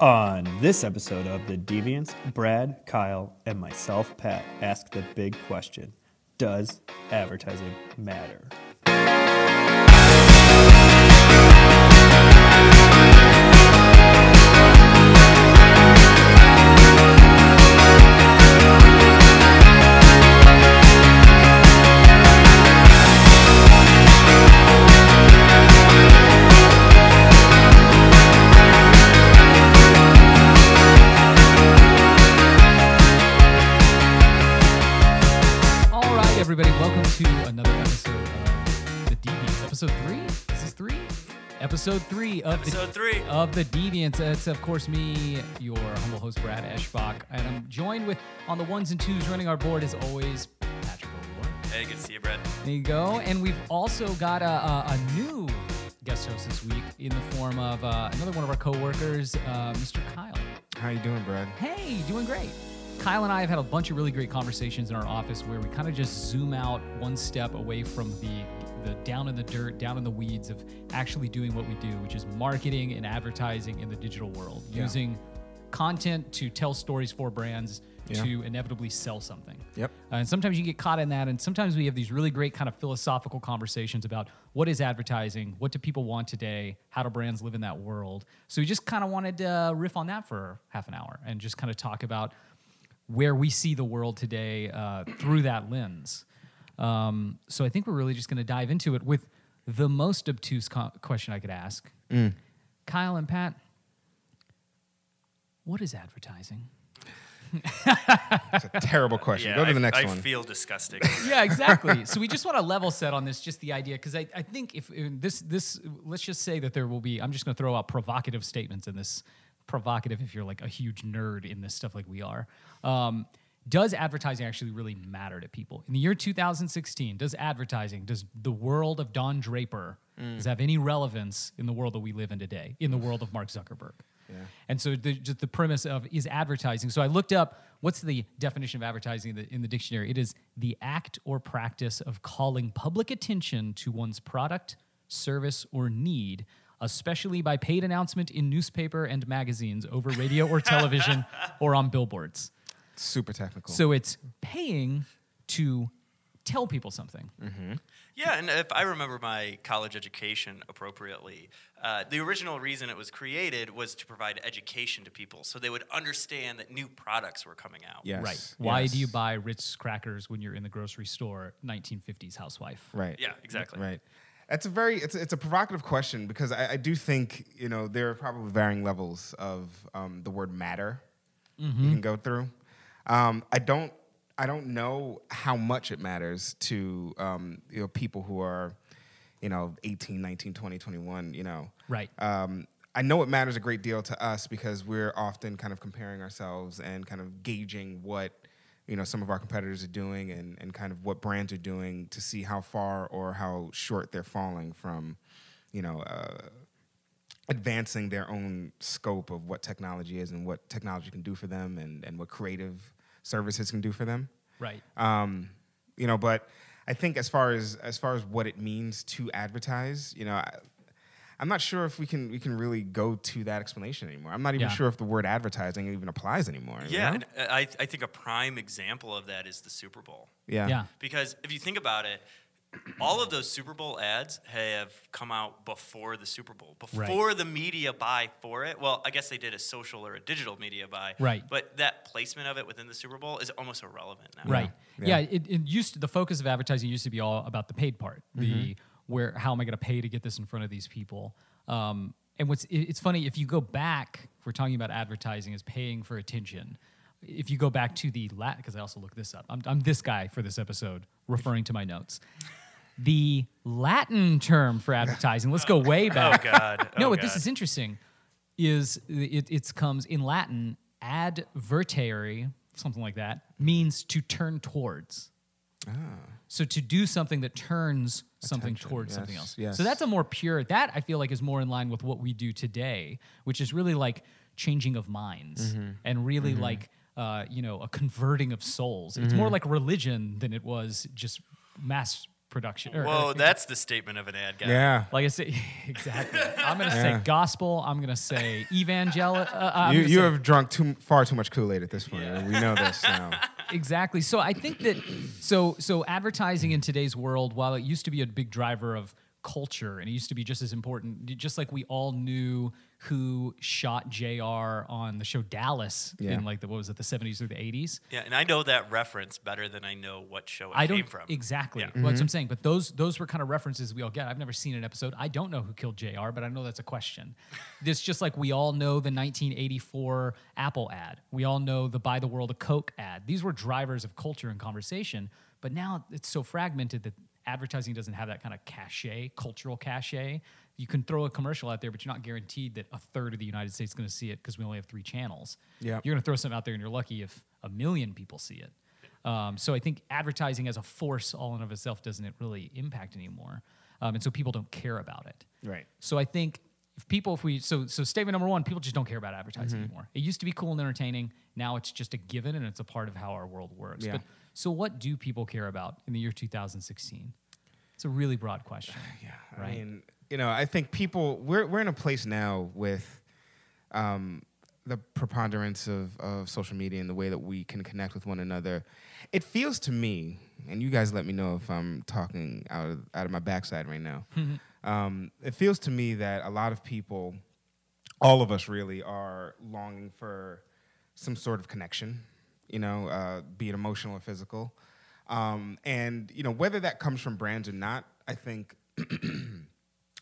On this episode of The Deviants, Brad, Kyle, and myself, Pat, ask the big question Does advertising matter? To another episode of The Deviants. Episode three? Is this three? Episode three of Episode the, three. of The Deviants. It's, of course, me, your humble host, Brad Eschbach, and I'm joined with, on the ones and twos, running our board, as always, Patrick O'Rourke. Hey, good to see you, Brett. There you go. And we've also got a, a, a new guest host this week in the form of uh, another one of our coworkers, uh, Mr. Kyle. How are you doing, Brad? Hey, doing great. Kyle and I have had a bunch of really great conversations in our office where we kind of just zoom out one step away from the the down in the dirt, down in the weeds of actually doing what we do, which is marketing and advertising in the digital world, Yeah. using content to tell stories for brands Yeah. to inevitably sell something. Yep. Uh, and sometimes you get caught in that, and sometimes we have these really great kind of philosophical conversations about what is advertising, what do people want today, how do brands live in that world. So we just kind of wanted to riff on that for half an hour and just kind of talk about where we see the world today uh, through that lens. Um, so I think we're really just going to dive into it with the most obtuse co- question I could ask, Kyle and Pat. What is advertising? It's a terrible question. Yeah, Go to I, the next I one. I feel disgusting. yeah, exactly. so we just want to level set on this, just the idea, because I, I think if this this let's just say that there will be, I'm just going to throw out provocative statements in this. Provocative if you're like a huge nerd in this stuff like we are. Um, does advertising actually really matter to people in the year 2016? Does advertising, does the world of Don Draper, does have any relevance in the world that we live in today? In the world of Mark Zuckerberg? And so the, just the premise of is advertising. So I looked up what's the definition of advertising in the, in the dictionary. It is the act or practice of calling public attention to one's product, service, or need, especially by paid announcement in newspaper and magazines, over radio or television, or on billboards. Super technical. So it's paying to tell people something. yeah, and if I remember my college education appropriately, uh, the original reason it was created was to provide education to people so they would understand that new products were coming out. yes. Right. Why yes. do you buy Ritz crackers when you're in the grocery store, 1950s housewife? Right. Yeah, exactly. Right. That's a very it's it's a provocative question because I, I do think you know there are probably varying levels of um, the word matter you can go through. Um, I don't I don't know how much it matters to um, you know people who are you know 18, 19, 20, 21, you know. Right. um, I know it matters a great deal to us because we're often kind of comparing ourselves and kind of gauging what you know some of our competitors are doing and, and kind of what brands are doing to see how far or how short they're falling from you know uh, advancing their own scope of what technology is and what technology can do for them and, and what creative services can do for them Right. um, you know but i think as far as as far as what it means to advertise you know I, i'm not sure if we can we can really go to that explanation anymore i'm not even Yeah. sure if the word advertising even applies anymore you Yeah, know? and uh, I, I think a prime example of that is the Super Bowl. yeah Yeah. Because if you think about it, all of those Super Bowl ads have come out before the Super Bowl, Right. before the media buy for it. Well, I guess they did a social or a digital media buy. Right. But that placement of it within the Super Bowl is almost irrelevant now. Right. Yeah. Yeah. it, it used to, the focus of advertising used to be all about the paid part. The where how am I going to pay to get this in front of these people? Um, and what's it's funny if you go back, if we're talking about advertising as paying for attention. If you go back to the Latin, because I also looked this up. I'm, I'm this guy for this episode, referring to my notes. The Latin term for advertising. Let's go way back. Oh back. God. no, oh, what this is interesting is it, it comes in Latin advertere, something like that, means to turn towards. So to do something that turns something Attention, towards something else. yes. So that's a more pure. That I feel like is more in line with what we do today, which is really like changing of minds Mm-hmm. and really like uh, you know a converting of souls. It's Mm-hmm. more like religion than it was just mass production. or- Whoa, or- that's the statement of an ad guy. Yeah. like I said, exactly. I'm gonna Yeah. say gospel. I'm gonna say evangelical. Uh, you you say- have drunk too far too much Kool Aid at this point. We know this now. exactly so i think that so so advertising in today's world while it used to be a big driver of culture and it used to be just as important just like we all knew who shot jr on the show dallas Yeah. in like the what was it the 70s or the 80s Yeah, and I know that reference better than I know what show it I came don't from. exactly. Yeah. Well, That's what I'm mm-hmm. saying. But those those were kind of references we all get. I've never seen an episode. I don't know who killed Jr. But I know that's a question. this just like we all know the 1984 Apple ad. We all know the Buy the World a Coke ad. These were drivers of culture and conversation. But now it's so fragmented that advertising doesn't have that kind of cachet, cultural cachet. You can throw a commercial out there, but you're not guaranteed that a third of the United States is going to see it because we only have three channels. Yeah. You're going to throw something out there, and you're lucky if a million people see it. Um, so I think advertising as a force, all in of itself, doesn't really impact anymore, um, and so people don't care about it. Right. So I think if people, if we, so so statement number one, people just don't care about advertising Mm-hmm. anymore. It used to be cool and entertaining. Now it's just a given, and it's a part of how our world works. Yeah. But so what do people care about in the year 2016? It's a really broad question. Yeah, Right. I mean, you know, I think people we're we're in a place now with um, the preponderance of, of social media and the way that we can connect with one another. It feels to me, and you guys let me know if I'm talking out of out of my backside right now. um, it feels to me that a lot of people, all of us really, are longing for some sort of connection. You know, uh, be it emotional or physical. Um, and you know whether that comes from brands or not, I think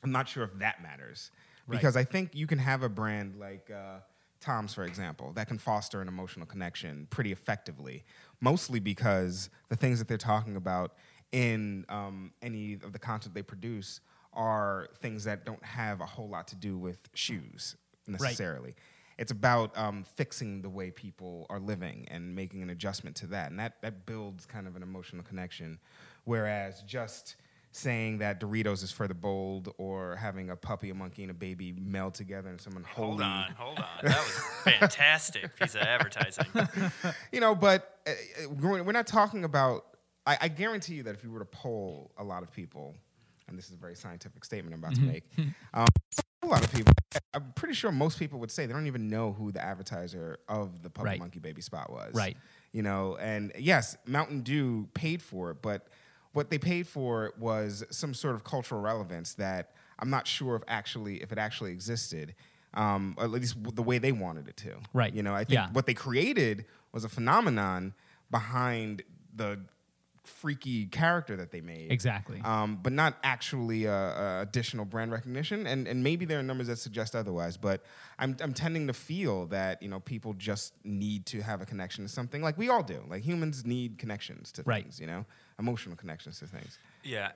I'm not sure if that matters Right. because I think you can have a brand like uh, Tom's, for example, that can foster an emotional connection pretty effectively. Mostly because the things that they're talking about in um, any of the content they produce are things that don't have a whole lot to do with shoes necessarily. It's about um, fixing the way people are living and making an adjustment to that, and that that builds kind of an emotional connection. Whereas just saying that Doritos is for the bold or having a puppy, a monkey, and a baby meld together and someone Hold on, hold on. That was fantastic piece of advertising. you know, but uh, uh, we're we're not talking about. I, I guarantee you that if you were to poll a lot of people, and this is a very scientific statement I'm about to make, um, a lot of people, I'm pretty sure most people would say they don't even know who the advertiser of the Puppy Right. Monkey Baby spot was. Right. You know, and yes, Mountain Dew paid for it, but what they paid for was some sort of cultural relevance that I'm not sure if actually if it actually existed. Um, at least the way they wanted it to. Right. You know, I think Yeah. what they created was a phenomenon behind the freaky character that they made. Exactly. Um, but not actually uh, uh, additional brand recognition. And, and maybe there are numbers that suggest otherwise. But I'm, I'm tending to feel that you know people just need to have a connection to something, like we all do. Like humans need connections to Right. things, you know, emotional connections to things. Yeah,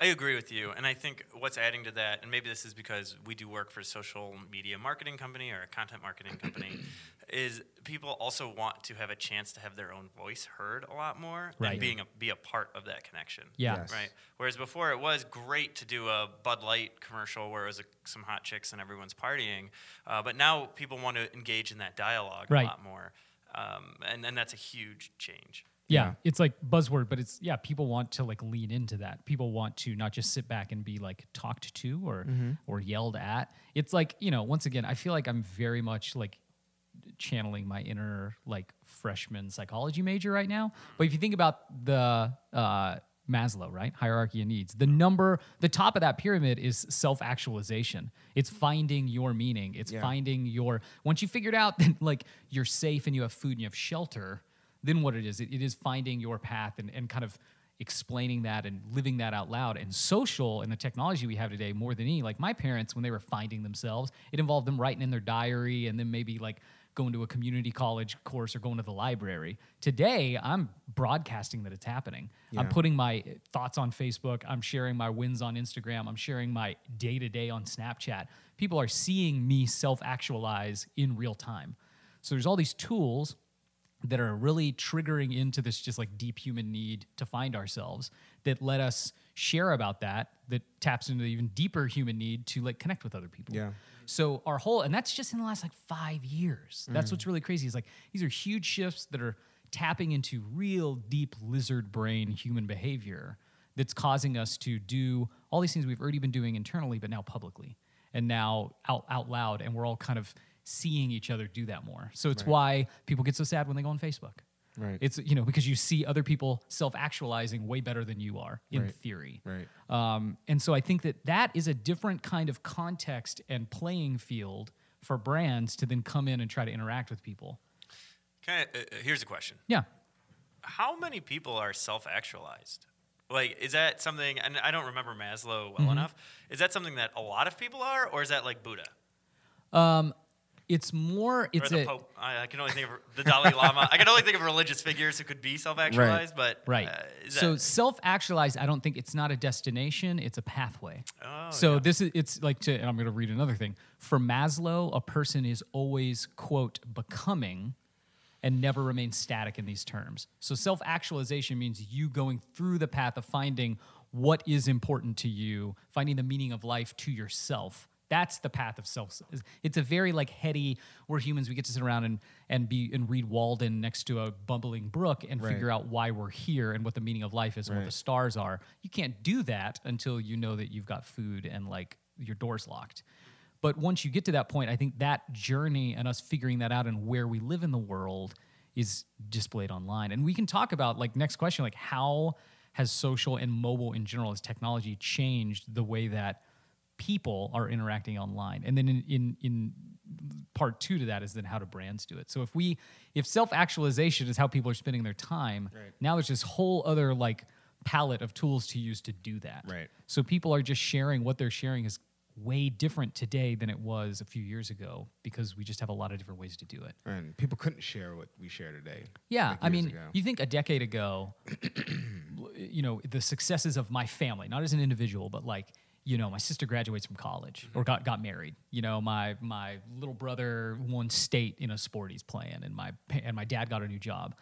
I, I agree with you. And I think what's adding to that, and maybe this is because we do work for a social media marketing company or a content marketing company, is people also want to have a chance to have their own voice heard a lot more Right. and being a, be a part of that connection. Yeah. Yes. Right. Whereas before it was great to do a Bud Light commercial where it was a, some hot chicks and everyone's partying, uh, but now people want to engage in that dialogue Right. a lot more, um, and and that's a huge change. Yeah, Yeah. it's like buzzword, but it's yeah. People want to like lean into that. People want to not just sit back and be like talked to or or yelled at. It's like you know, once again, I feel like I'm very much like channeling my inner like freshman psychology major right now. But if you think about the uh, Maslow, right, hierarchy of needs, the number, the top of that pyramid is self actualization. It's finding your meaning. It's Yeah. finding your. Once you figured out that like you're safe and you have food and you have shelter then what it is. It, it is finding your path and, and kind of explaining that and living that out loud. And social and the technology we have today more than any like my parents when they were finding themselves it involved them writing in their diary and then maybe like going to a community college course or going to the library. Today i'm broadcasting that it's happening. I'm putting my thoughts on facebook. I'm sharing my wins on instagram. I'm sharing my day-to-day on snapchat. People are seeing me self-actualize in real time. So there's all these tools that are really triggering into this just like deep human need to find ourselves that let us share about that that taps into the even deeper human need to like connect with other people Yeah. so our whole and that's just in the last like five years that's mm. what's really crazy is like these are huge shifts that are tapping into real deep lizard brain human behavior that's causing us to do all these things we've already been doing internally, but now publicly and now out, out loud. And we're all kind of seeing each other do that more. So it's why people get so sad when they go on Facebook. Right. It's, you know, because you see other people self actualizing way better than you are in Right. theory. Right. Um, and so I think that that is a different kind of context and playing field for brands to then come in and try to interact with people. Kind of, uh, uh, here's a question: Yeah. How many people are self-actualized? Like, is that something? And I don't remember Maslow well Mm-hmm. enough. Is that something that a lot of people are, or is that like Buddha It's more, it's a, Pope? I, I can only think of the Dalai Lama. I can only think of religious figures who could be self-actualized, but Right. Uh, so that, self actualized, I don't think it's not a destination, it's a pathway. Oh, so yeah. this is it's like to and I'm going to read another thing. For Maslow, a person is always quote becoming and never remains static in these terms. So self actualization means you going through the path of finding what is important to you, finding the meaning of life to yourself. That's the path of self. It's a very like heady. We're humans. We get to sit around and and be and read Walden next to a bubbling brook and Right. figure out why we're here and what the meaning of life is and what the stars are. You can't do that until you know that you've got food and like your door's locked. But once you get to that point, I think that journey and us figuring that out and where we live in the world is displayed online. And we can talk about like next question, like how has social and mobile in general as technology changed the way that people are interacting online? And then in in, in part two to that is then how do brands do it? So if we if self-actualization is how people are spending their time, Right. now there's this whole other like palette of tools to use to do that. Right. So people are just sharing what they're sharing is way different today than it was a few years ago because we just have a lot of different ways to do it. And people couldn't share what we share today. Yeah, like I mean, ago. you think a decade ago, you know, the successes of my family, not as an individual, but like, you know, my sister graduates from college or got, got married. You know, my my little brother won state in a sport he's playing, and my and my dad got a new job.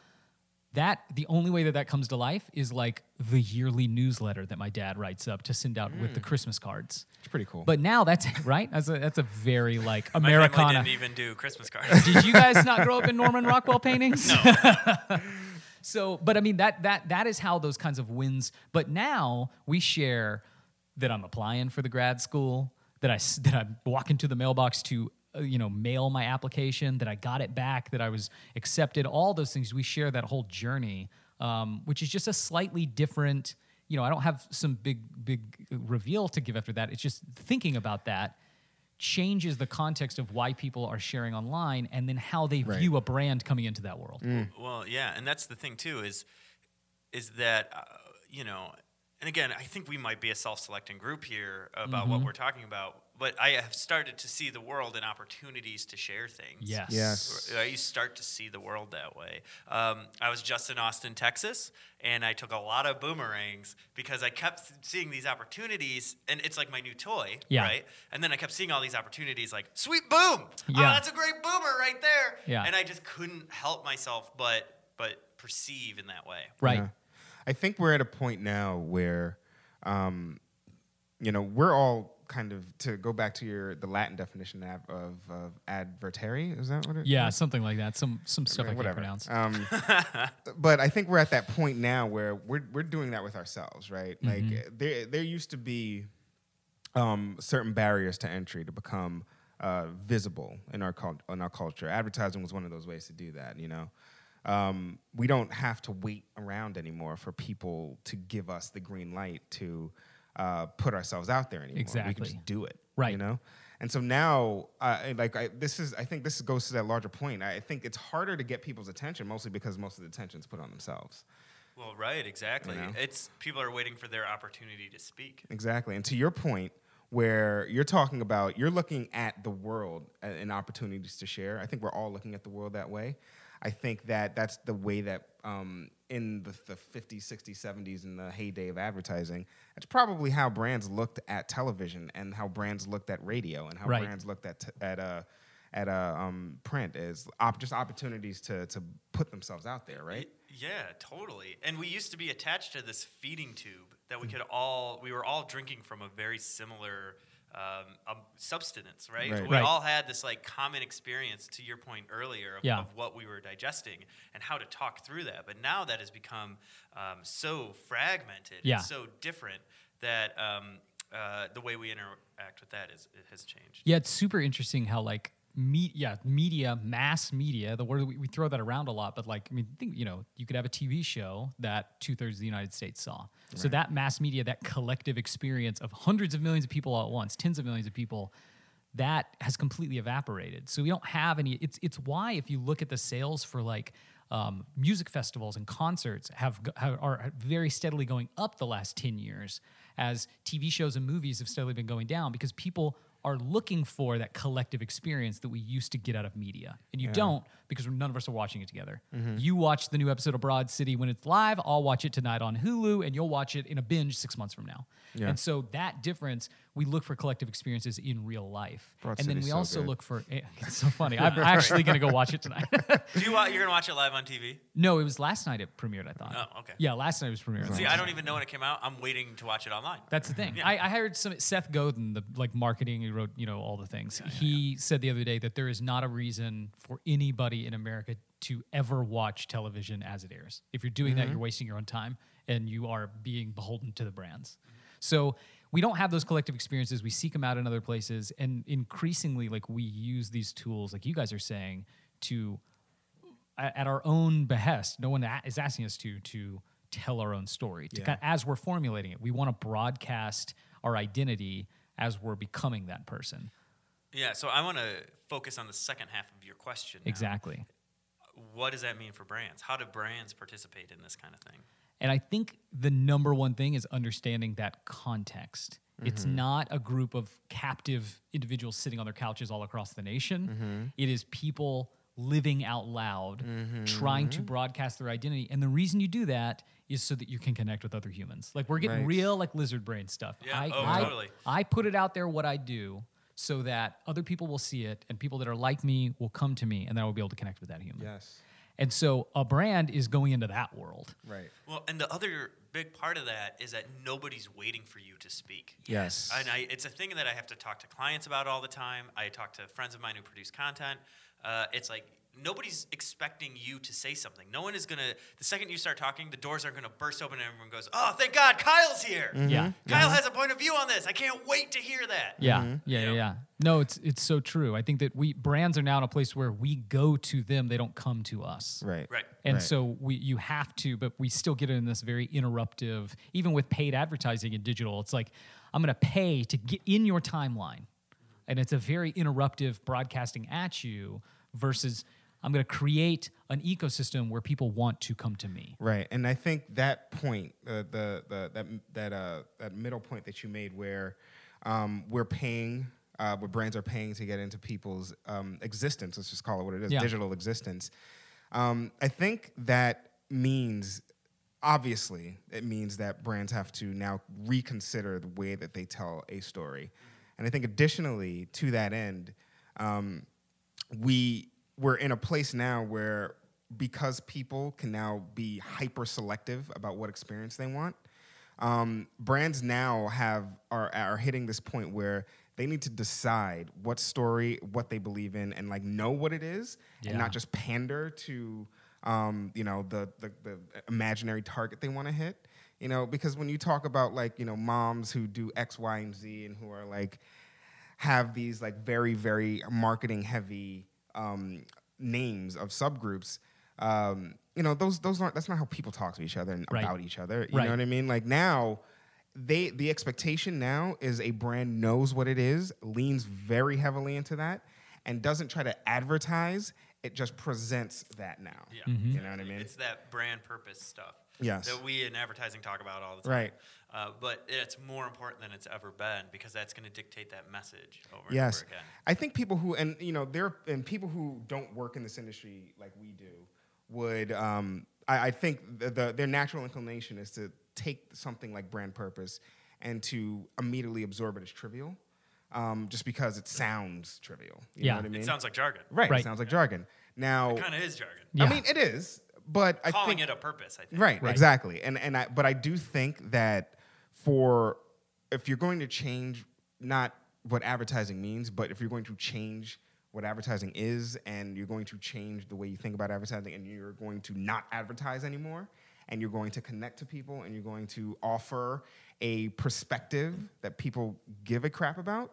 That the only way that that comes to life is like the yearly newsletter that my dad writes up to send out with the mm. Christmas cards. it's pretty cool. But now that's right. That's a that's a very like my Americana. didn't even do Christmas cards. Did you guys not grow up in Norman Rockwell paintings? No. so, but I mean that that that is how those kinds of wins. But now we share that I'm applying for the grad school, that I s- that I walk into the mailbox to uh, you know mail my application, that I got it back, that I was accepted. All those things we share that whole journey, um, which is just a slightly different. You know, I don't have some big big reveal to give after that. It's just thinking about that changes the context of why people are sharing online and then how they Right. view a brand coming into that world. Well, yeah, and that's the thing too is is that uh, you know, and again, I think we might be a self-selecting group here about Mm-hmm. what we're talking about. But I have started to see the world in opportunities to share things. Yes. Yes. You start to see the world that way. Um, I was just in Austin, Texas, and I took a lot of boomerangs because I kept seeing these opportunities, and it's like my new toy, Yeah. right? And then I kept seeing all these opportunities, like sweet boom, oh, Yeah. that's a great boomer right there, Yeah. and I just couldn't help myself but but perceive in that way. Right. Yeah. I think we're at a point now where, um, you know, we're all kind of to go back to your the Latin definition of, of, of advertari. Is that what it? Yeah, something like that. Some some stuff I can't pronounce. Um, but I think we're at that point now where we're we're doing that with ourselves, right? Mm-hmm. Like there there used to be um, certain barriers to entry to become uh, visible in our cult- in our culture. Advertising was one of those ways to do that. You know, um, we don't have to wait around anymore for people to give us the green light to uh, put ourselves out there anymore. Exactly. we can just do it. Right. You know. And so now, uh, like I, this is, I think this goes to that larger point. I think it's harder to get people's attention, mostly because most of the attention is put on themselves. Well, right, exactly. You know? It's people are waiting for their opportunity to speak. Exactly. And to your point, where you're talking about, you're looking at the world and opportunities to share. I think we're all looking at the world that way. I think that that's the way that um, in the, the 50s, 60s, 70s, in the heyday of advertising, that's probably how brands looked at television and how brands looked at radio and how Right. brands looked at t- at uh, at uh, um, print as op- just opportunities to to put themselves out there, right? Yeah, totally. And we used to be attached to this feeding tube that we could all we were all drinking from a very similar um, um, substance, right? Right. We Right. all had this like common experience, to your point earlier, of, Yeah. of what we were digesting and how to talk through that. But now that has become um, so fragmented, Yeah. and so different that um, uh, the way we interact with that is it has changed. Yeah, it's super interesting how like me, yeah, media, mass media. The word we, we throw that around a lot, but like I mean, think you know, you could have a TV show that two thirds of the United States saw. So that mass media, that collective experience of hundreds of millions of people all at once, tens of millions of people, that has completely evaporated. So we don't have any. It's it's why if you look at the sales for like um, music festivals and concerts have, have are very steadily going up the last ten years, as TV shows and movies have steadily been going down because people are looking for that collective experience that we used to get out of media, and you don't because none of us are watching it together. You watch the new episode of Broad City when it's live. I'll watch it tonight on Hulu, and you'll watch it in a binge six months from now. Yeah. And so that difference, we look for collective experiences in real life, Broad and then we so also good. look for. eh, It's so funny. I'm actually going to go watch it tonight. Do you wa- you're gonna watch it live on TV? no, it was last night it premiered. I thought. Oh, okay. Yeah, last night it was premiered. See, I don't even know when it came out. I'm waiting to watch it online. That's the thing. Yeah. I, I hired some Seth Godin, the like marketing, who wrote you know all the things. he said the other day that there is not a reason for anybody in America to ever watch television as it airs. If you're doing that, mm-hmm. you're wasting your own time and you are being beholden to the brands. So we don't have those collective experiences. We seek them out in other places, and increasingly, like we use these tools, like you guys are saying, to at our own behest. No one is asking us to to tell our own story. To Yeah. kind as we're formulating it, we want to broadcast our identity as we're becoming that person. Yeah, so I want to focus on the second half of your question. now. Exactly. What does that mean for brands? How do brands participate in this kind of thing? And I think the number one thing is understanding that context. It's mm-hmm. not a group of captive individuals sitting on their couches all across the nation. Mm-hmm. It is people living out loud, trying to mm-hmm. broadcast their identity. And the reason you do that is so that you can connect with other humans. Like we're getting Right. real like lizard brain stuff. Yeah. I, Oh, I, totally. I put it out there what I do so that other people will see it and people that are like me will come to me and then I will be able to connect with that human. Yes. And so a brand is going into that world. Right. Well, and the other big part of that is that nobody's waiting for you to speak. Yes. And I, it's a thing that I have to talk to clients about all the time. I talk to friends of mine who produce content. Uh, it's like nobody's expecting you to say something. No one is gonna. The second you start talking, the doors are gonna burst open, and everyone goes, "Oh, thank God, Kyle's here! Yeah. Kyle has a point of view on this. I can't wait to hear that." Yeah, Mm-hmm. yeah, yeah, Yep. yeah. No, it's it's so true. I think that we brands are now in a place where we go to them; they don't come to us. Right. Right. And Right. so we you have to, but we still get in this very interruptive. Even with paid advertising and digital, it's like I'm going to pay to get in your timeline, and it's a very interruptive broadcasting at you versus I'm going to create an ecosystem where people want to come to me. Right, and I think that point, uh, the the that that uh, that middle point that you made, where um, we're paying, uh, where brands are paying to get into people's um, existence. Let's just call it what it is, Yeah. digital existence. Um, I think that means, obviously, it means that brands have to now reconsider the way that they tell a story, and I think additionally to that end, um, we we're in a place now where because people can now be hyper selective about what experience they want um, brands now have are, are hitting this point where they need to decide what story what they believe in and like know what it is and not just pander to um, you know the, the the imaginary target they want to hit you know? Because when you talk about like you know moms who do x y and z and who are like have these like very very marketing heavy um, names of subgroups um, you know those those aren't that's not how people talk to each other and Right. about each other you Right. know what i mean like now they the expectation now is a brand knows what it is leans very heavily into that and doesn't try to advertise it just presents that now Yeah. you know what i mean It's that brand purpose stuff. Yes. That we in advertising talk about all the time. Right. Uh, but it's more important than it's ever been because that's going to dictate that message over yes and over again. i think people who and you know there and people who don't work in this industry like we do would um, I, I think the, the, their natural inclination is to take something like brand purpose and to immediately absorb it as trivial um, just because it sounds trivial you Yeah. know what i mean It sounds like jargon. right, Right. it sounds like jargon now It kind of is jargon. Yeah. i mean it is but i Calling think it a purpose, I think. Right, Right. exactly. And and I but I do think that for if you're going to change not what advertising means, but if you're going to change what advertising is and you're going to change the way you think about advertising and you're going to not advertise anymore and you're going to connect to people and you're going to offer a perspective that people give a crap about,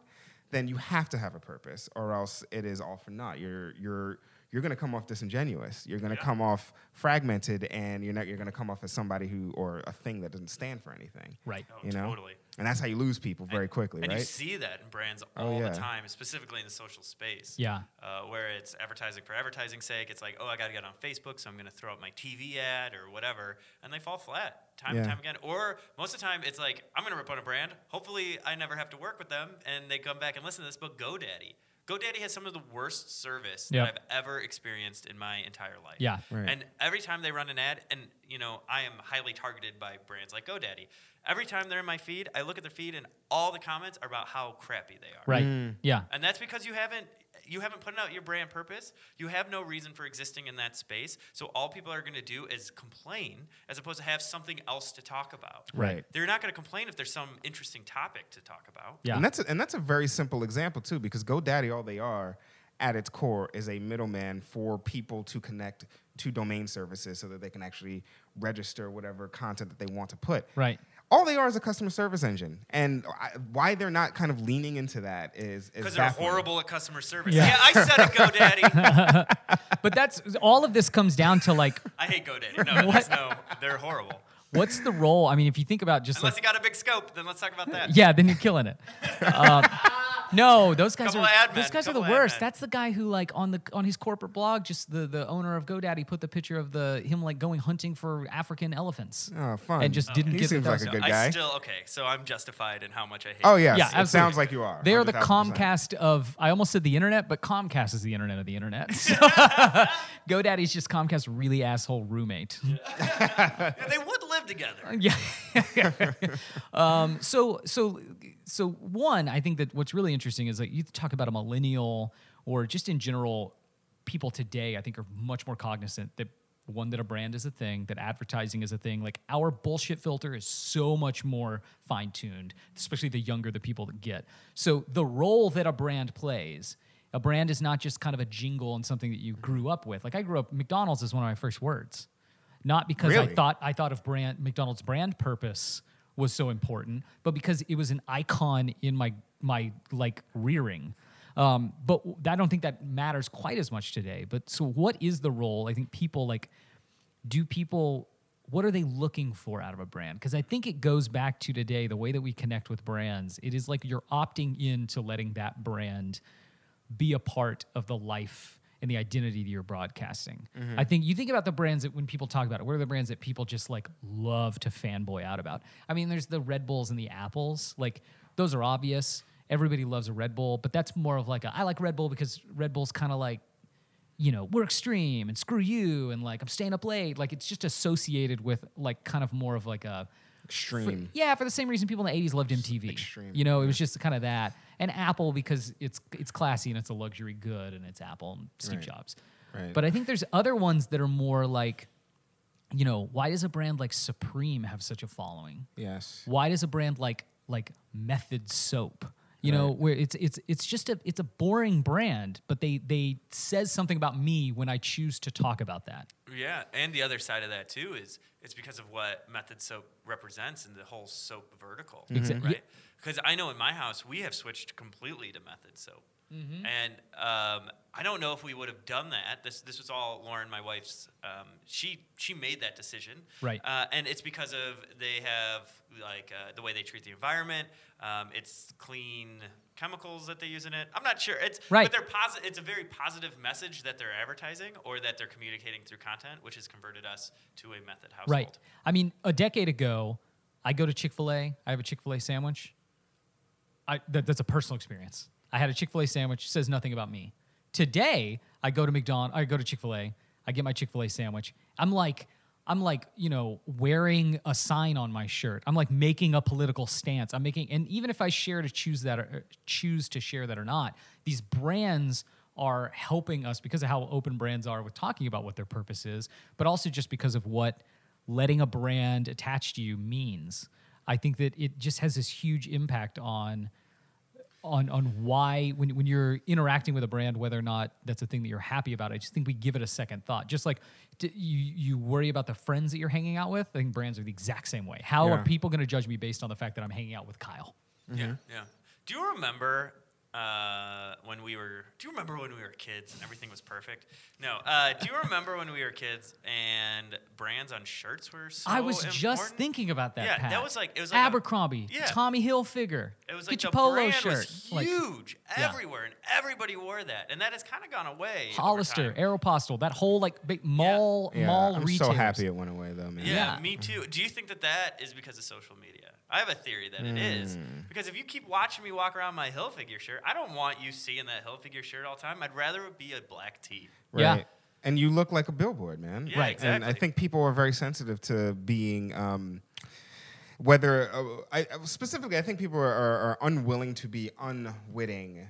then you have to have a purpose or else it is all for naught. You're you're you're going to come off disingenuous. You're going to Yeah. come off fragmented and you're not you're going to come off as somebody who or a thing that doesn't stand for anything. Right. Oh, You know? totally. And that's how you lose people very And- quickly, and right? you see that in brands Oh, all yeah. the time, specifically in the social space. Yeah. Uh, where it's advertising for advertising's sake. It's like, oh, I got to get on Facebook, so I'm going to throw up my TV ad or whatever, and they fall flat time and time again. Or most of the time, it's like, I'm going to rip on a brand. Hopefully, I never have to work with them, and they come back and listen to this. But GoDaddy, GoDaddy has some of the worst service Yeah. that I've ever experienced in my entire life. Yeah. Right. And every time they run an ad, and you know, I am highly targeted by brands like GoDaddy. Every time they're in my feed, I look at their feed, and all the comments are about how crappy they are. Right. Mm. Yeah. And that's because you haven't you haven't put out your brand purpose. You have no reason for existing in that space. So all people are going to do is complain as opposed to have something else to talk about. Right. They're not going to complain if there's some interesting topic to talk about. Yeah. And that's a, and that's a very simple example too, because GoDaddy, all they are at its core is a middleman for people to connect to domain services so that they can actually register whatever content that they want to put. Right. All they are is a customer service engine, and I, why they're not kind of leaning into that is is Because they're baffling. horrible at customer service. Yeah. Yeah, I said it, GoDaddy. But that's all of this comes down to like, I hate GoDaddy. No, there's no, they're horrible. what's the role? I mean, if you think about just Unless like, you got a big scope, then let's talk about that. yeah, then you're killing it. Um, no, those guys Couple are of ad those guys are the couple of ad worst. men. That's the guy who like on the on his corporate blog, just the the owner of GoDaddy put the picture of the him like going hunting for African elephants. Oh, fun. And just oh. didn't he get seems the- like a So good I guy. still okay, so I'm justified in how much I hate. oh yes, Yeah, it absolutely. sounds like you are. They are the Comcast of I almost said the internet, but Comcast is the internet of the internet. So GoDaddy's just Comcast's really asshole roommate. Yeah, they would live together. Yeah. um, so so so one, I think that what's really interesting is that you talk about a millennial or just in general, people today I think are much more cognizant that one that a brand is a thing, that advertising is a thing. Like our bullshit filter is so much more fine tuned, especially the younger the people that get. So the role that a brand plays. A brand is not just kind of a jingle and something that you grew up with. Like I grew up, McDonald's is one of my first words. Not because I thought I thought of brand McDonald's brand purpose was so important, but because it was an icon in my my like rearing. Um, but I don't think that matters quite as much today. But so, what is the role? I think people like do people what are they looking for out of a brand because i think it goes back to today the way that we connect with brands it is like you're opting into letting that brand be a part of the life and the identity that you're broadcasting mm-hmm. i think you think about the brands that when people talk about it what are the brands that people just like love to fanboy out about i mean there's the red bulls and the apples like those are obvious everybody loves a red bull but that's more of like a, i like red bull because red bull's kind of like you know, we're extreme and screw you and like I'm staying up late. Like it's just associated with like kind of more of like a Extreme. yeah, for the same reason people in the 80s loved MTV. Extreme, You know, it was just kind of that. And Apple because it's it's classy and it's a luxury good and it's Apple and Steve Right. Jobs. Right. But I think there's other ones that are more like you know, why does a brand like Supreme have such a following? Yes. Why does a brand like like Method Soap, you know, where it's it's it's just a it's a boring brand, but they they says something about me when I choose to talk about that. Yeah, and the other side of that too is it's because of what method soap represents in the whole soap vertical, Exa- right? Because I know in my house we have switched completely to method soap, Mm-hmm. and um, I don't know if we would have done that. This this was all Lauren, my wife's. Um, she she made that decision, Right. Uh, and it's because of they have like uh, the way they treat the environment. Um, it's clean chemicals that they use in it. I'm not sure. It's Right. but they're positive. It's a very positive message that they're advertising or that they're communicating through content, which has converted us to a method household. Right. I mean, a decade ago, I go to Chick Fil A. I have a Chick Fil A sandwich. I that, that's a personal experience. I had a Chick Fil A sandwich. Says nothing about me. Today, I go to McDonald. I go to Chick Fil A. I get my Chick Fil A sandwich. I'm like. I'm like, you know, wearing a sign on my shirt. I'm like making a political stance. I'm making, and even if I share to choose that or choose to share that or not, these brands are helping us because of how open brands are with talking about what their purpose is, but also just because of what letting a brand attach to you means. I think that it just has this huge impact on on on why when when you're interacting with a brand, whether or not that's a thing that you're happy about. I just think we give it a second thought. Just like d- you you worry about the friends that you're hanging out with. I think brands are the exact same way. How Yeah. are people going to judge me based on the fact that I'm hanging out with Kyle? Yeah, yeah. Do you remember uh, when we were? Do you remember when we were kids and everything was perfect? No. Uh, do you remember when we were kids and brands on shirts were so I was just thinking about that. Yeah, Pat. that was like- it was like a- Abercrombie, Yeah. Tommy Hilfiger. It was like Get your the polo brand shirt. was Like, huge Yeah. everywhere, and everybody wore that, and that has kind of gone away. Hollister, time. Aeropostale, that whole like big mall Yeah, mall I'm retailers. so happy it went away though, man. Yeah, Yeah. me too. Do you think that that is because of social media? I have a theory that it is Hmm. because if you keep watching me walk around my Hilfiger shirt, I don't want you seeing that Hilfiger shirt all the time. I'd rather it be a black tee. Yeah. And you look like a billboard, man. Yeah, Right. And I think people are very sensitive to being, um, whether, uh, I, specifically, I think people are, are, are unwilling to be unwitting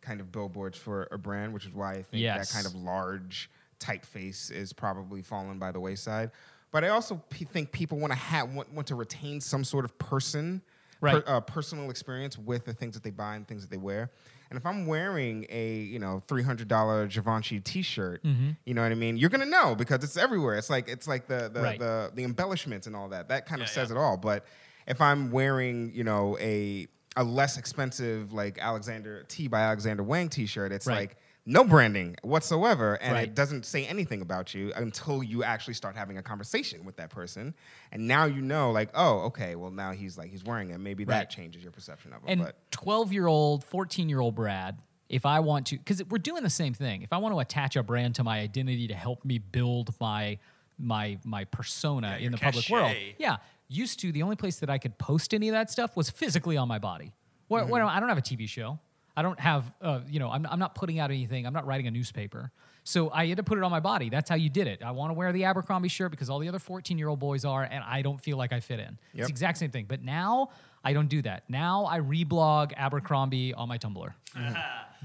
kind of billboards for a brand, which is why I think Yes. that kind of large typeface is probably fallen by the wayside. But I also p- think people want to have want, want to retain some sort of person, Right. uh, personal experience with the things that they buy and things that they wear. And if I'm wearing a you know three hundred dollar Givenchy T-shirt, Mm-hmm. you know what I mean, you're gonna know because it's everywhere. It's like it's like the the Right. the, the embellishments and all that. That kind of Yeah, says yeah. it all. But if I'm wearing you know a a less expensive like Alexander T by Alexander Wang T-shirt, it's Right. like no branding whatsoever, and Right. it doesn't say anything about you until you actually start having a conversation with that person, and now you know, like, oh, okay, well now he's like he's wearing it. Maybe Right. that changes your perception of him. And but 12 year old, 14 year old Brad, if I want to, because we're doing the same thing. If I want to attach a brand to my identity to help me build my my my persona Yeah, in your the public world, yeah. Used to the only place that I could post any of that stuff was physically on my body. Where, where mm-hmm. I don't have a TV show. I don't have, uh, you know, I'm, I'm not putting out anything. I'm not writing a newspaper. So I had to put it on my body. That's how you did it. I want to wear the Abercrombie shirt because all the other 14 year old boys are, and I don't feel like I fit in. It's Yep. the exact same thing. But now I don't do that. Now I reblog Abercrombie on my Tumblr.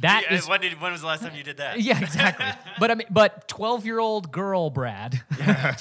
That Yeah, is when, did, when was the last time you did that? yeah, exactly. but I mean, but 12 year old girl Brad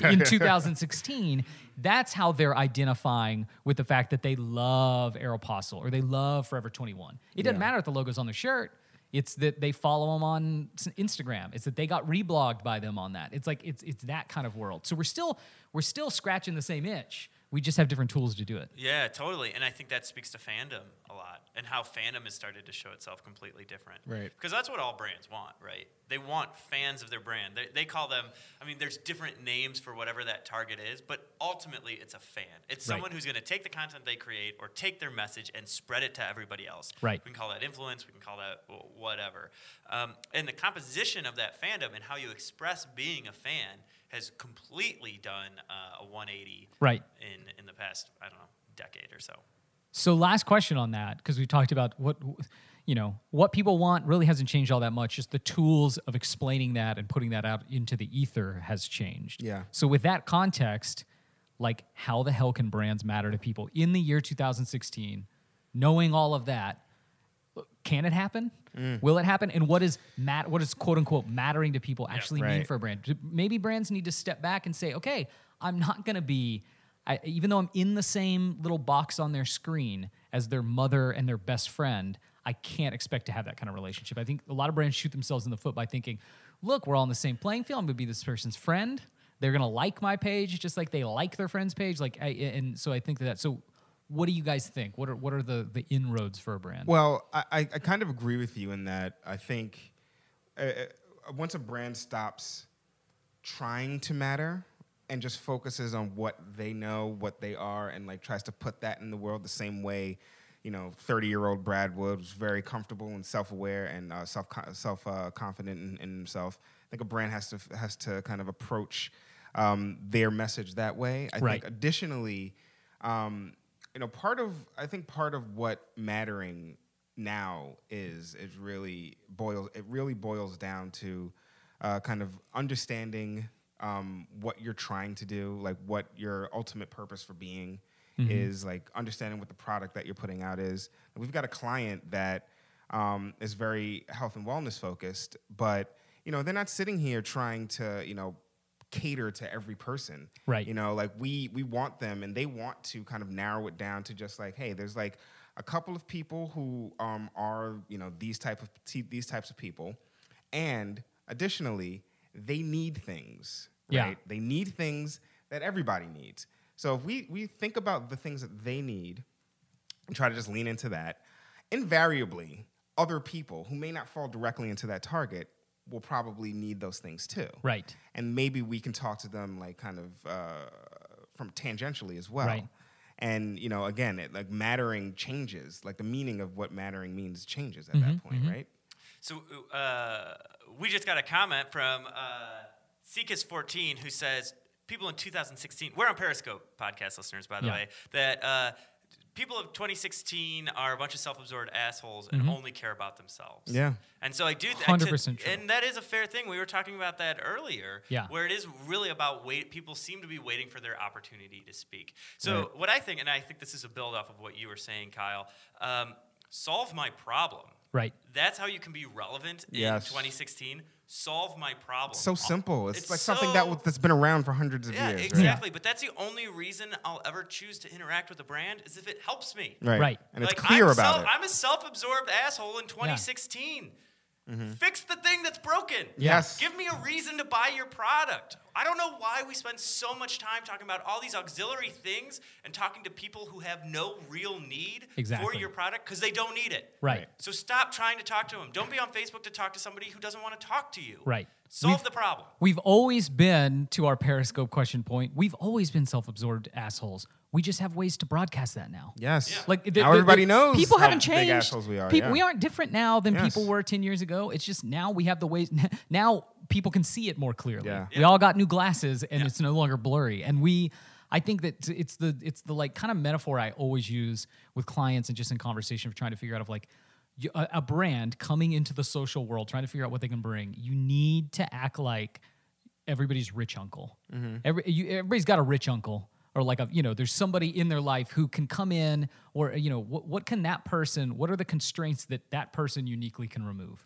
in 2016, that's how they're identifying with the fact that they love Aeropostale or they love Forever 21. It doesn't Yeah. matter if the logo's on their shirt. It's that they follow them on Instagram. It's that they got reblogged by them on that. It's like it's it's that kind of world. So we're still we're still scratching the same itch. We just have different tools to do it. Yeah, totally. And I think that speaks to fandom a lot and how fandom has started to show itself completely different. Right. Because that's what all brands want, right? They want fans of their brand. They, they call them, I mean, there's different names for whatever that target is, but ultimately it's a fan. It's Right. someone who's going to take the content they create or take their message and spread it to everybody else. Right. We can call that influence, we can call that whatever. Um, and the composition of that fandom and how you express being a fan has completely done uh, a 180 Right. in in the past I don't know decade or so. So last question on that because we talked about what you know what people want really hasn't changed all that much. Just the tools of explaining that and putting that out into the ether has changed. Yeah. So with that context, like how the hell can brands matter to people in the year 2016? Knowing all of that, can it happen? Mm. Will it happen? And what is mat- what is quote unquote mattering to people actually mean Right. for a brand? Maybe brands need to step back and say, okay, I'm not going to be, I, even though I'm in the same little box on their screen as their mother and their best friend, I can't expect to have that kind of relationship. I think a lot of brands shoot themselves in the foot by thinking, look, we're all on the same playing field. I'm going to be this person's friend. They're going to like my page just like they like their friend's page. Like, I, and so I think that. So, what do you guys think? What are what are the the inroads for a brand? Well, I, I kind of agree with you in that I think uh, uh, once a brand stops trying to matter and just focuses on what they know, what they are, and like tries to put that in the world the same way, you know, thirty-year-old Brad Wood was very comfortable and self-aware and uh, self self uh, confident in, in himself. I think a brand has to has to kind of approach um, their message that way. I Right. think additionally. Um, you know, part of I think part of what mattering now is is really boils it really boils down to uh, kind of understanding um, what you're trying to do, like what your ultimate purpose for being is, like understanding what the product that you're putting out is. We've got a client that um, is very health and wellness focused, but you know they're not sitting here trying to you know cater to every person Right. you know like we we want them and they want to kind of narrow it down to just like hey there's like a couple of people who um, are you know these type of t- these types of people, and additionally, they need things. Yeah. Right? They need things that everybody needs. So if we we think about the things that they need and try to just lean into that, invariably, other people who may not fall directly into that target will probably need those things too. Right. And maybe we can talk to them like kind of uh, from tangentially as well. Right. And you know, again, it, like mattering changes. Like the meaning of what mattering means changes at Mm-hmm, that point, right? So uh, we just got a comment from uh, Seekus14 who says people in 2016, we're on Periscope podcast listeners, by the Yeah. way, that uh, people of 2016 are a bunch of self-absorbed assholes and only care about themselves. Yeah. And so I do. th- 100% true. And that is a fair thing. We were talking about that earlier. Yeah. Where it is really about wait. People seem to be waiting for their opportunity to speak. So Right. what I think, and I think this is a build off of what you were saying, Kyle. Um, solve my problem. Right. That's how you can be relevant in Yes. 2016. Solve my problem. So simple. It's, It's like something that so- w- that's been around for hundreds of yeah, years. exactly. But that's the only reason I'll ever choose to interact with a brand is if it helps me. Right. Right. Right. And it's clear I'm about self- it. I'm a self-absorbed asshole in 2016. Mm-hmm. Fix the thing that's broken. Yes. Give me a reason to buy your product. I don't know why we spend so much time talking about all these auxiliary things and talking to people who have no real need for your product because they don't need it. Right. So stop trying to talk to them. Don't be on Facebook to talk to somebody who doesn't want to talk to you. Right. Solve We've- the problem. We've always been, to our Periscope question point, we've always been self absorbed assholes. We just have ways to broadcast that now. Yes. Yeah. Like the- now the- everybody the- knows People how haven't big changed. assholes we are. People, yeah. We aren't different now than Yes. people were ten years ago. It's just now we have the ways. Now people can see it more clearly. Yeah. We all got new glasses, and it's no longer blurry. And we, I think that it's the it's the like kind of metaphor I always use with clients and just in conversation of trying to figure out of like. A, a brand coming into the social world, trying to figure out what they can bring. You need to act like everybody's rich uncle. Mm-hmm. Every, you, everybody's got a rich uncle, or like a you know, there's somebody in their life who can come in, or you know, what what can that person? What are the constraints that that person uniquely can remove?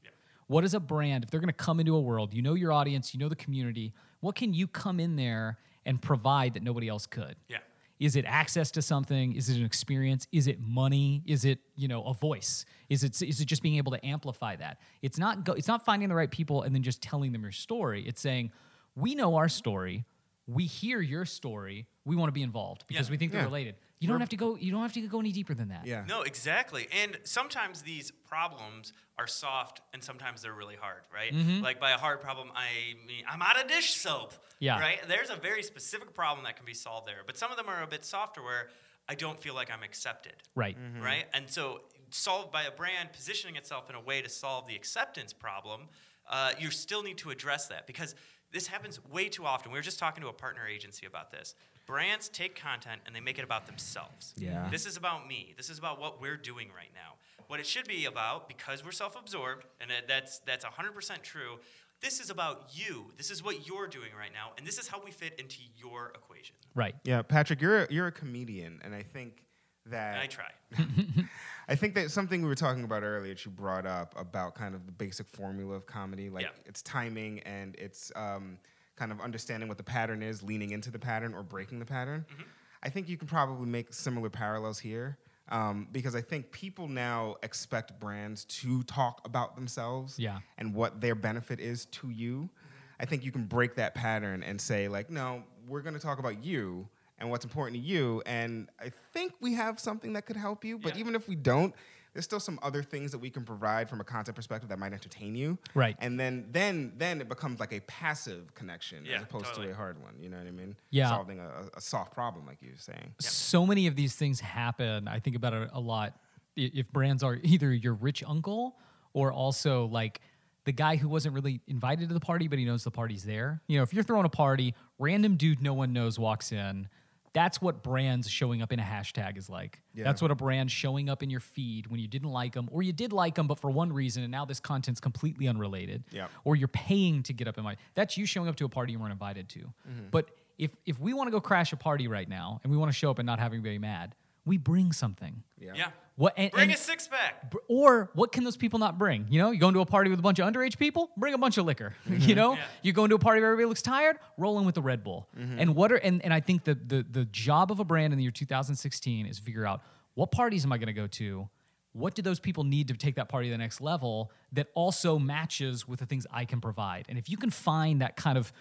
What is a brand if they're going to come into a world? You know your audience, you know the community. What can you come in there and provide that nobody else could? Yeah. Is it access to something? Is it an experience? Is it money? Is it you know a voice? Is it is it just being able to amplify that? It's not go, it's not finding the right people and then just telling them your story. It's saying we know our story, we hear your story, we want to be involved because Yeah. we think they're Yeah. related. You don't have to go. You don't have to go any deeper than that. Yeah. No, exactly. And sometimes these problems are soft and sometimes they're really hard, right? Like by a hard problem, I mean I'm out of dish soap. Yeah. Right? There's a very specific problem that can be solved there. But some of them are a bit softer where I don't feel like I'm accepted. Right. Right? And so solved by a brand positioning itself in a way to solve the acceptance problem, uh, you still need to address that because this happens way too often. We were just talking to a partner agency about this. Brands take content and they make it about themselves. Yeah. This is about me. This is about what we're doing right now. What it should be about, because we're self-absorbed, and it- that's that's 100% true. This is about you. This is what you're doing right now, and this is how we fit into your equation. Right. Yeah, Patrick, you're a, you're a comedian, and I think that And I try. I think that something we were talking about earlier that you brought up about kind of the basic formula of comedy, like Yeah. it's timing and it's um, kind of understanding what the pattern is, leaning into the pattern or breaking the pattern. Mm-hmm. I think you can probably make similar parallels here um, because I think people now expect brands to talk about themselves Yeah. and what their benefit is to you. I think you can break that pattern and say, like, no, we're going to talk about you and what's important to you. And I think we have something that could help you. But Yeah. even if we don't, there's still some other things that we can provide from a content perspective that might entertain you. Right. And then then then it becomes like a passive connection Yeah, as opposed totally. to a hard one. You know what I mean? Yeah. Solving a, a soft problem, like you were saying. so many of these things happen. I think about it a lot. If brands are either your rich uncle or also like the guy who wasn't really invited to the party, but he knows the party's there. You know, if you're throwing a party, random dude no one knows walks in. That's what brands showing up in a hashtag is like. Yeah. That's what a brand showing up in your feed when you didn't like them, or you did like them, but for one reason, and now this content's completely unrelated. Yep. Or you're paying to get up in my. That's you showing up to a party you weren't invited to. Mm-hmm. But if if we want to go crash a party right now and we want to show up and not have anybody mad, we bring something. Yeah. Yeah. What and, Bring and- a six pack. or what can those people not bring? You know, you go into a party with a bunch of underage people, bring a bunch of liquor. you mm-hmm. know, Yeah. you go into a party where everybody looks tired, roll in with the Red Bull. Mm-hmm. And what are and, and I think the, the the job of a brand in the year 2016 is figure out what parties am I going to go to? What do those people need to take that party to the next level that also matches with the things I can provide? And if you can find that kind of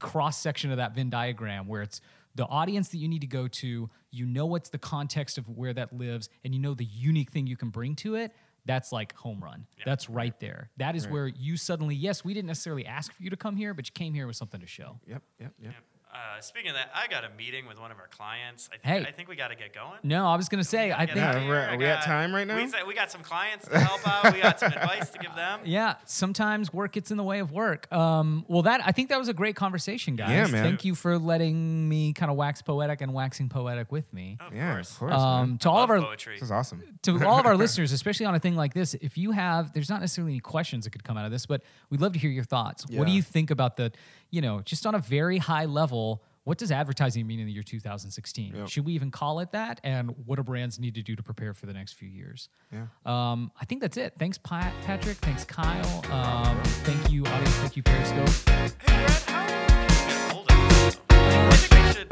cross section of that Venn diagram where it's the audience that you need to go to, you know what's the context of where that lives, and you know the unique thing you can bring to it, that's like home run. That's right there. That is where you suddenly, yes, we didn't necessarily ask for you to come here, but you came here with something to show. Yep, yep, yep. Uh, speaking of that, I got a meeting with one of our clients. I think, Hey. I think we got to get going. No, I was gonna say, I think Yeah, we're- are I we at got- time right now? We, we got some clients to help out. We got some advice to give them. Yeah, sometimes work gets in the way of work. Um, well, that I think that was a great conversation, guys. Yeah, man. Thank you for letting me kind of wax poetic and waxing poetic with me. Of Yeah, course. of course. Um, man. to all of our poetry. This is awesome. to all of our listeners, especially on a thing like this, if you have, there's not necessarily any questions that could come out of this, but we'd love to hear your thoughts. What do you think about the, you know, just on a very high level? What does advertising mean in the year 2016? Yep. Should we even call it that? And what do brands need to do to prepare for the next few years? Yeah. Um, I think that's it. Thanks, Pa- Patrick. Thanks, Kyle. Um, thank you, audience. Thank you, Periscope. Hey, Brad, how hold of us? I think we should,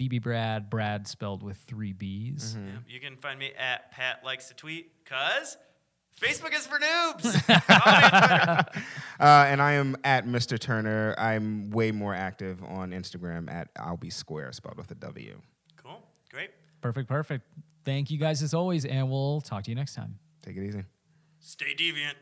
BB Brad, Brad spelled with three B's. Mm-hmm. You can find me at Pat Likes to Tweet, cause Facebook is for noobs. Follow me on Twitter. Uh, and I am at Mr. Turner. I'm way more active on Instagram at I'll be square, spelled with a W. Cool. Great. Perfect, perfect. Thank you guys as always, and we'll talk to you next time. Take it easy. Stay deviant.